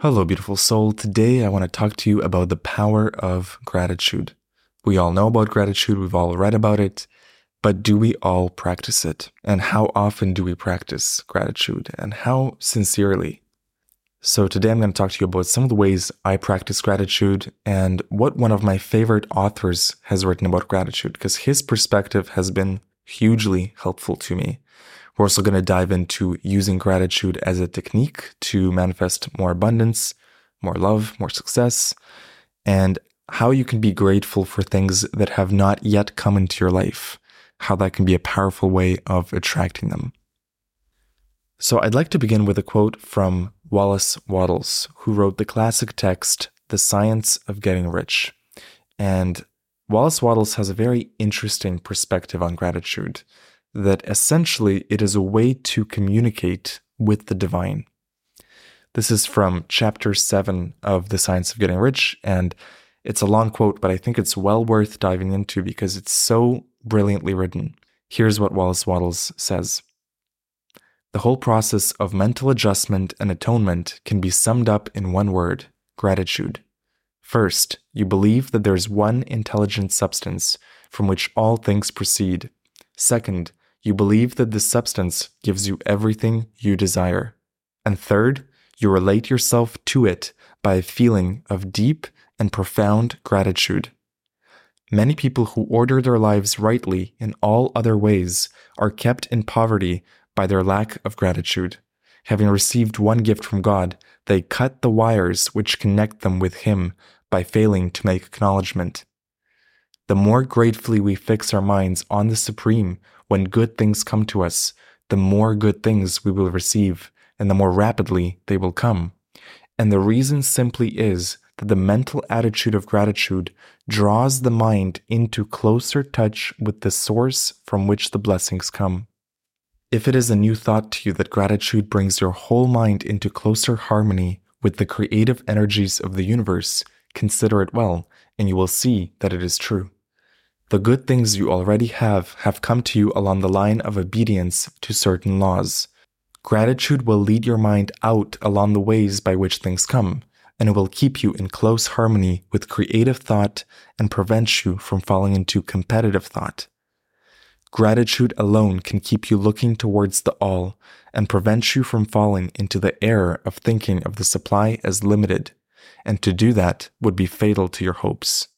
Hello, beautiful soul. Today I want to talk to you about the power of gratitude. We all know about gratitude, we've all read about it, but do we all practice it? And how often do we practice gratitude? And how sincerely? So, today I'm going to talk to you about some of the ways I practice gratitude and what one of my favorite authors has written about gratitude, because his perspective has been hugely helpful to me. We're also going to dive into using gratitude as a technique to manifest more abundance, more love, more success, and how you can be grateful for things that have not yet come into your life, how that can be a powerful way of attracting them. So, I'd like to begin with a quote from Wallace Wattles, who wrote the classic text, The Science of Getting Rich. And Wallace Wattles has a very interesting perspective on gratitude that essentially it is a way to communicate with the divine. This is from chapter 7 of The Science of Getting Rich, and it's a long quote, but I think it's well worth diving into because it's so brilliantly written. Here's what Wallace Wattles says The whole process of mental adjustment and atonement can be summed up in one word gratitude. First, you believe that there is one intelligent substance from which all things proceed. Second, you believe that this substance gives you everything you desire. And third, you relate yourself to it by a feeling of deep and profound gratitude. Many people who order their lives rightly in all other ways are kept in poverty by their lack of gratitude. Having received one gift from God, they cut the wires which connect them with Him by failing to make acknowledgement. The more gratefully we fix our minds on the Supreme when good things come to us, the more good things we will receive, and the more rapidly they will come. And the reason simply is that the mental attitude of gratitude draws the mind into closer touch with the source from which the blessings come. If it is a new thought to you that gratitude brings your whole mind into closer harmony with the creative energies of the universe, consider it well, and you will see that it is true. The good things you already have have come to you along the line of obedience to certain laws. Gratitude will lead your mind out along the ways by which things come, and it will keep you in close harmony with creative thought and prevent you from falling into competitive thought. Gratitude alone can keep you looking towards the all and prevent you from falling into the error of thinking of the supply as limited, and to do that would be fatal to your hopes.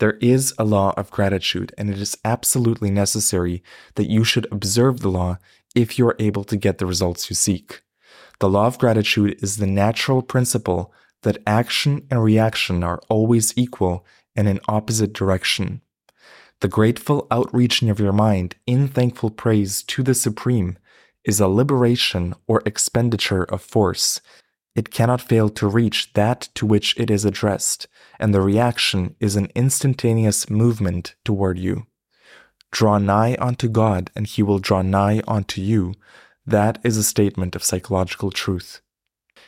There is a law of gratitude, and it is absolutely necessary that you should observe the law if you are able to get the results you seek. The law of gratitude is the natural principle that action and reaction are always equal and in opposite direction. The grateful outreaching of your mind in thankful praise to the Supreme is a liberation or expenditure of force. It cannot fail to reach that to which it is addressed, and the reaction is an instantaneous movement toward you. Draw nigh unto God, and he will draw nigh unto you. That is a statement of psychological truth.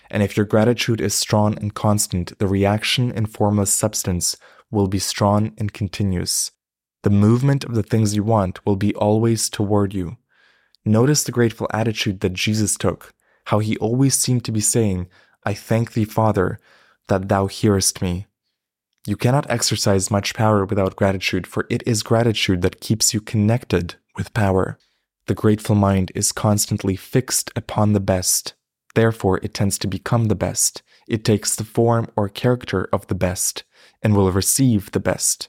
And if your gratitude is strong and constant, the reaction in formless substance will be strong and continuous. The movement of the things you want will be always toward you. Notice the grateful attitude that Jesus took, how he always seemed to be saying, I thank thee, Father, that thou hearest me. You cannot exercise much power without gratitude, for it is gratitude that keeps you connected with power. The grateful mind is constantly fixed upon the best. Therefore, it tends to become the best. It takes the form or character of the best and will receive the best.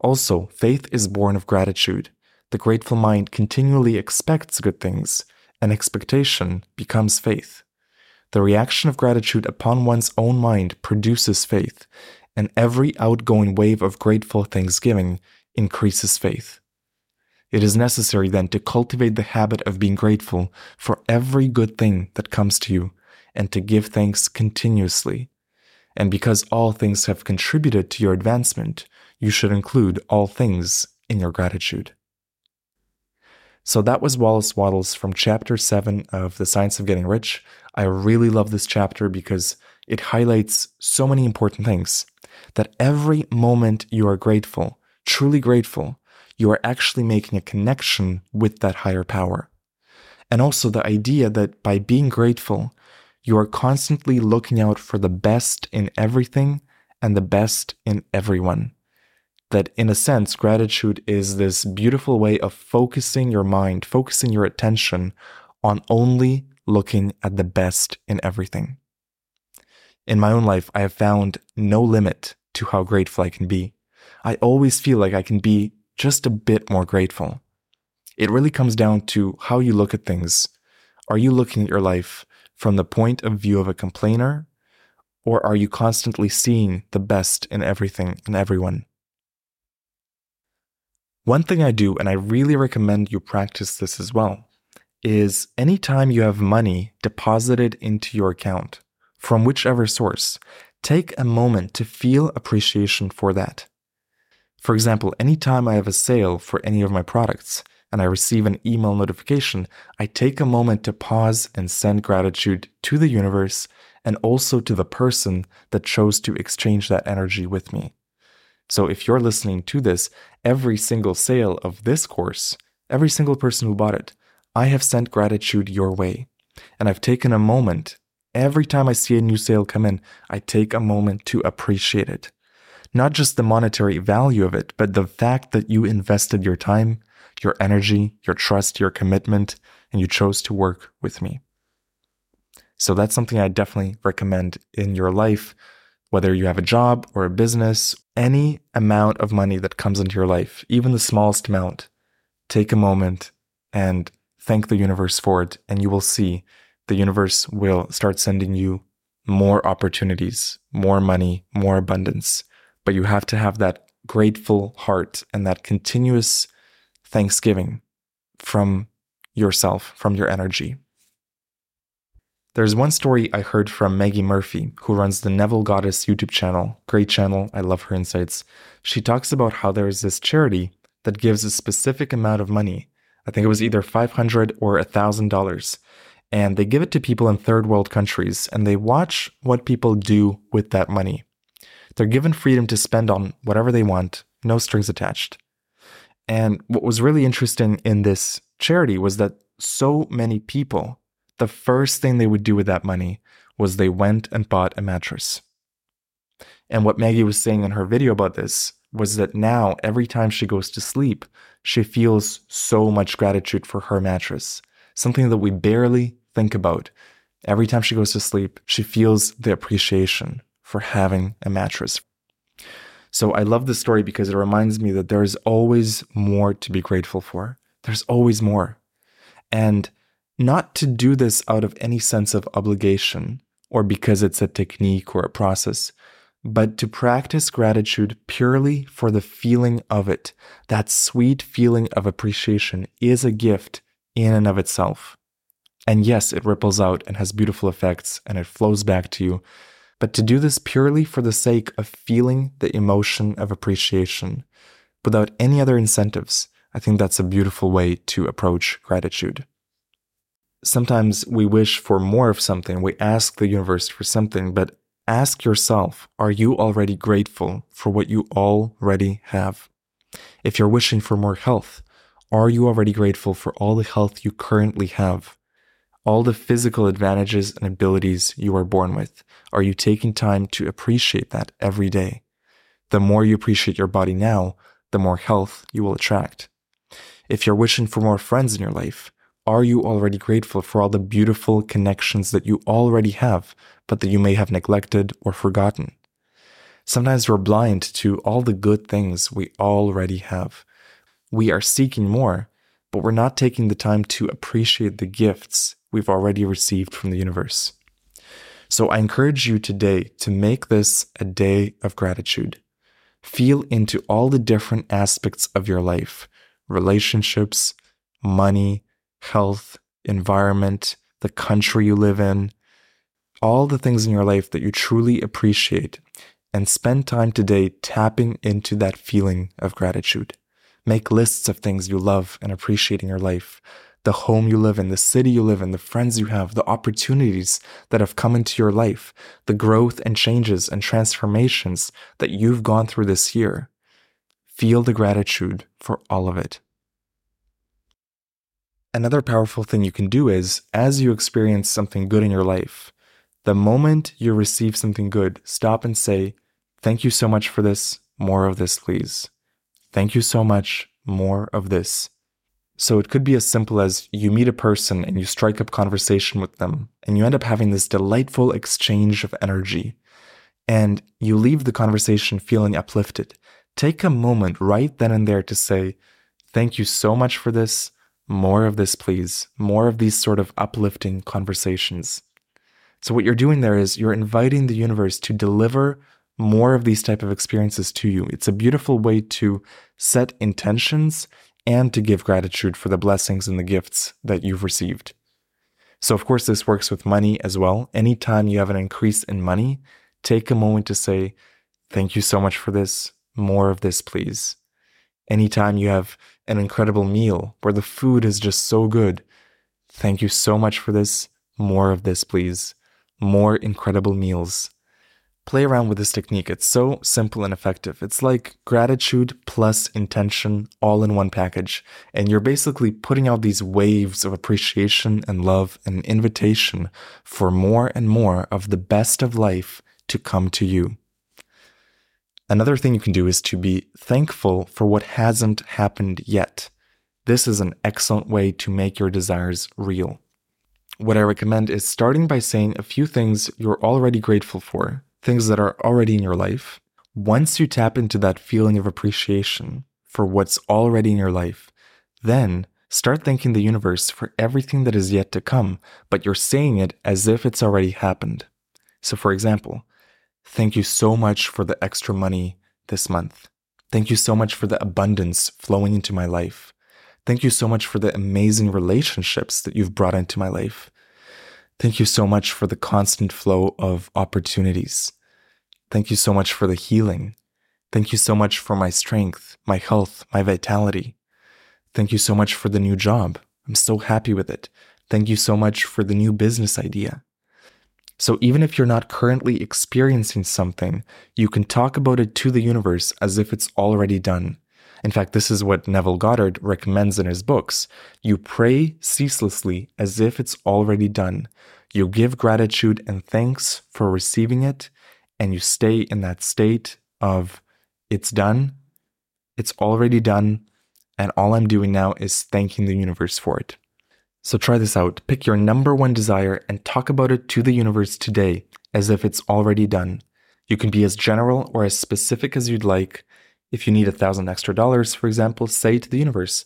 Also, faith is born of gratitude. The grateful mind continually expects good things, and expectation becomes faith. The reaction of gratitude upon one's own mind produces faith, and every outgoing wave of grateful thanksgiving increases faith. It is necessary then to cultivate the habit of being grateful for every good thing that comes to you and to give thanks continuously. And because all things have contributed to your advancement, you should include all things in your gratitude. So that was Wallace Wattles from chapter 7 of The Science of Getting Rich. I really love this chapter because it highlights so many important things that every moment you are grateful, truly grateful, you are actually making a connection with that higher power. And also the idea that by being grateful, You are constantly looking out for the best in everything and the best in everyone. That, in a sense, gratitude is this beautiful way of focusing your mind, focusing your attention on only looking at the best in everything. In my own life, I have found no limit to how grateful I can be. I always feel like I can be just a bit more grateful. It really comes down to how you look at things. Are you looking at your life from the point of view of a complainer, or are you constantly seeing the best in everything and everyone? One thing I do, and I really recommend you practice this as well, is anytime you have money deposited into your account from whichever source, take a moment to feel appreciation for that. For example, anytime I have a sale for any of my products and I receive an email notification, I take a moment to pause and send gratitude to the universe and also to the person that chose to exchange that energy with me. So if you're listening to this, every single sale of this course, every single person who bought it, I have sent gratitude your way. And I've taken a moment. Every time I see a new sale come in, I take a moment to appreciate it. Not just the monetary value of it, but the fact that you invested your time, your energy, your trust, your commitment, and you chose to work with me. So that's something I definitely recommend in your life, whether you have a job or a business, any amount of money that comes into your life, even the smallest amount, take a moment and thank the universe for it, and you will see the universe will start sending you more opportunities, more money, more abundance. But you have to have that grateful heart and that continuous thanksgiving from yourself, from your energy. There's one story I heard from Maggie Murphy, who runs the Neville Goddess YouTube channel. Great channel. I love her insights. She talks about how there's this charity that gives a specific amount of money I think it was either 500 or $1,000. And they give it to people in third world countries and they watch what people do with that money. They're given freedom to spend on whatever they want, no strings attached. And what was really interesting in this charity was that so many people, the first thing they would do with that money was they went and bought a mattress. And what Maggie was saying in her video about this was that now every time she goes to sleep, she feels so much gratitude for her mattress, something that we barely think about. Every time she goes to sleep, she feels the appreciation for having a mattress. So I love this story because it reminds me that there is always more to be grateful for. There's always more. And not to do this out of any sense of obligation or because it's a technique or a process, but to practice gratitude purely for the feeling of it, that sweet feeling of appreciation is a gift in and of itself. And yes, it ripples out and has beautiful effects and it flows back to you. But to do this purely for the sake of feeling the emotion of appreciation without any other incentives, I think that's a beautiful way to approach gratitude. Sometimes we wish for more of something, we ask the universe for something, but Ask yourself Are you already grateful for what you already have? If you're wishing for more health, are you already grateful for all the health you currently have? All the physical advantages and abilities you are born with, are you taking time to appreciate that every day? The more you appreciate your body now, the more health you will attract. If you're wishing for more friends in your life, are you already grateful for all the beautiful connections that you already have, but that you may have neglected or forgotten? Sometimes we're blind to all the good things we already have. We are seeking more, but we're not taking the time to appreciate the gifts we've already received from the universe. So I encourage you today to make this a day of gratitude. Feel into all the different aspects of your life relationships, money, health, environment, the country you live in, all the things in your life that you truly appreciate, and spend time today tapping into that feeling of gratitude. Make lists of things you love and appreciate in your life the home you live in, the city you live in, the friends you have, the opportunities that have come into your life, the growth and changes and transformations that you've gone through this year. Feel the gratitude for all of it. Another powerful thing you can do is, as you experience something good in your life, The moment you receive something good, stop and say, Thank you so much for this. More of this, please. Thank you so much. More of this. So it could be as simple as you meet a person and you strike up conversation with them, and you end up having this delightful exchange of energy. And you leave the conversation feeling uplifted. Take a moment right then and there to say, Thank you so much for this. More of this, please. More of these sort of uplifting conversations. So what you're doing there is you're inviting the universe to deliver more of these type of experiences to you. It's a beautiful way to set intentions and to give gratitude for the blessings and the gifts that you've received. So of course this works with money as well. Anytime you have an increase in money, take a moment to say, "Thank you so much for this. More of this, please." Anytime you have an incredible meal where the food is just so good, thank you so much for this. More of this, please more incredible meals. Play around with this technique. It's so simple and effective. It's like gratitude plus intention all in one package. And you're basically putting out these waves of appreciation and love and invitation for more and more of the best of life to come to you. Another thing you can do is to be thankful for what hasn't happened yet. This is an excellent way to make your desires real what I recommend is starting by saying a few things you're already grateful for, things that are already in your life. Once you tap into that feeling of appreciation for what's already in your life, then start thanking the universe for everything that is yet to come, but you're saying it as if it's already happened. So, for example, thank you so much for the extra money this month. Thank you so much for the abundance flowing into my life. Thank you so much for the amazing relationships that you've brought into my life. Thank you so much for the constant flow of opportunities. Thank you so much for the healing. Thank you so much for my strength, my health, my vitality. Thank you so much for the new job. I'm so happy with it. Thank you so much for the new business idea. So even if you're not currently experiencing something, you can talk about it to the universe as if it's already done. In fact, this is what Neville Goddard recommends in his books. You pray ceaselessly as if it's already done. You give gratitude and thanks for receiving it, and you stay in that state of it's done, it's already done, and all I'm doing now is thanking the universe for it. So try this out. Pick your number one desire and talk about it to the universe today as if it's already done. You can be as general or as specific as you'd like, if you need a thousand extra dollars, for example, say to the universe,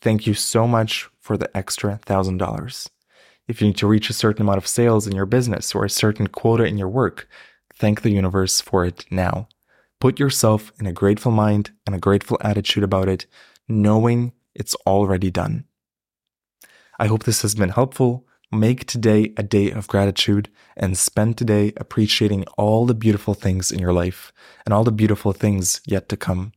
Thank you so much for the extra thousand dollars. If you need to reach a certain amount of sales in your business or a certain quota in your work, thank the universe for it now. Put yourself in a grateful mind and a grateful attitude about it, knowing it's already done. I hope this has been helpful. Make today a day of gratitude and spend today appreciating all the beautiful things in your life and all the beautiful things yet to come.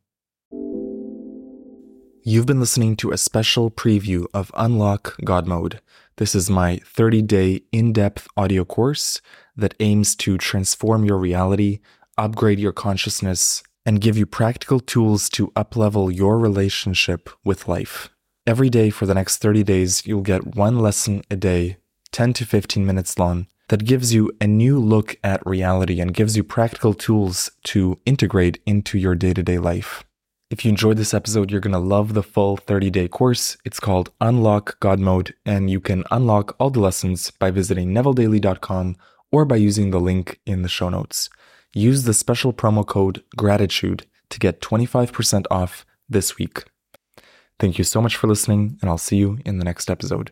You've been listening to a special preview of Unlock God Mode. This is my 30 day in depth audio course that aims to transform your reality, upgrade your consciousness, and give you practical tools to uplevel your relationship with life. Every day for the next 30 days, you'll get one lesson a day, 10 to 15 minutes long, that gives you a new look at reality and gives you practical tools to integrate into your day to day life. If you enjoyed this episode, you're going to love the full 30 day course. It's called Unlock God Mode, and you can unlock all the lessons by visiting nevilledaily.com or by using the link in the show notes. Use the special promo code GRATITUDE to get 25% off this week. Thank you so much for listening, and I'll see you in the next episode.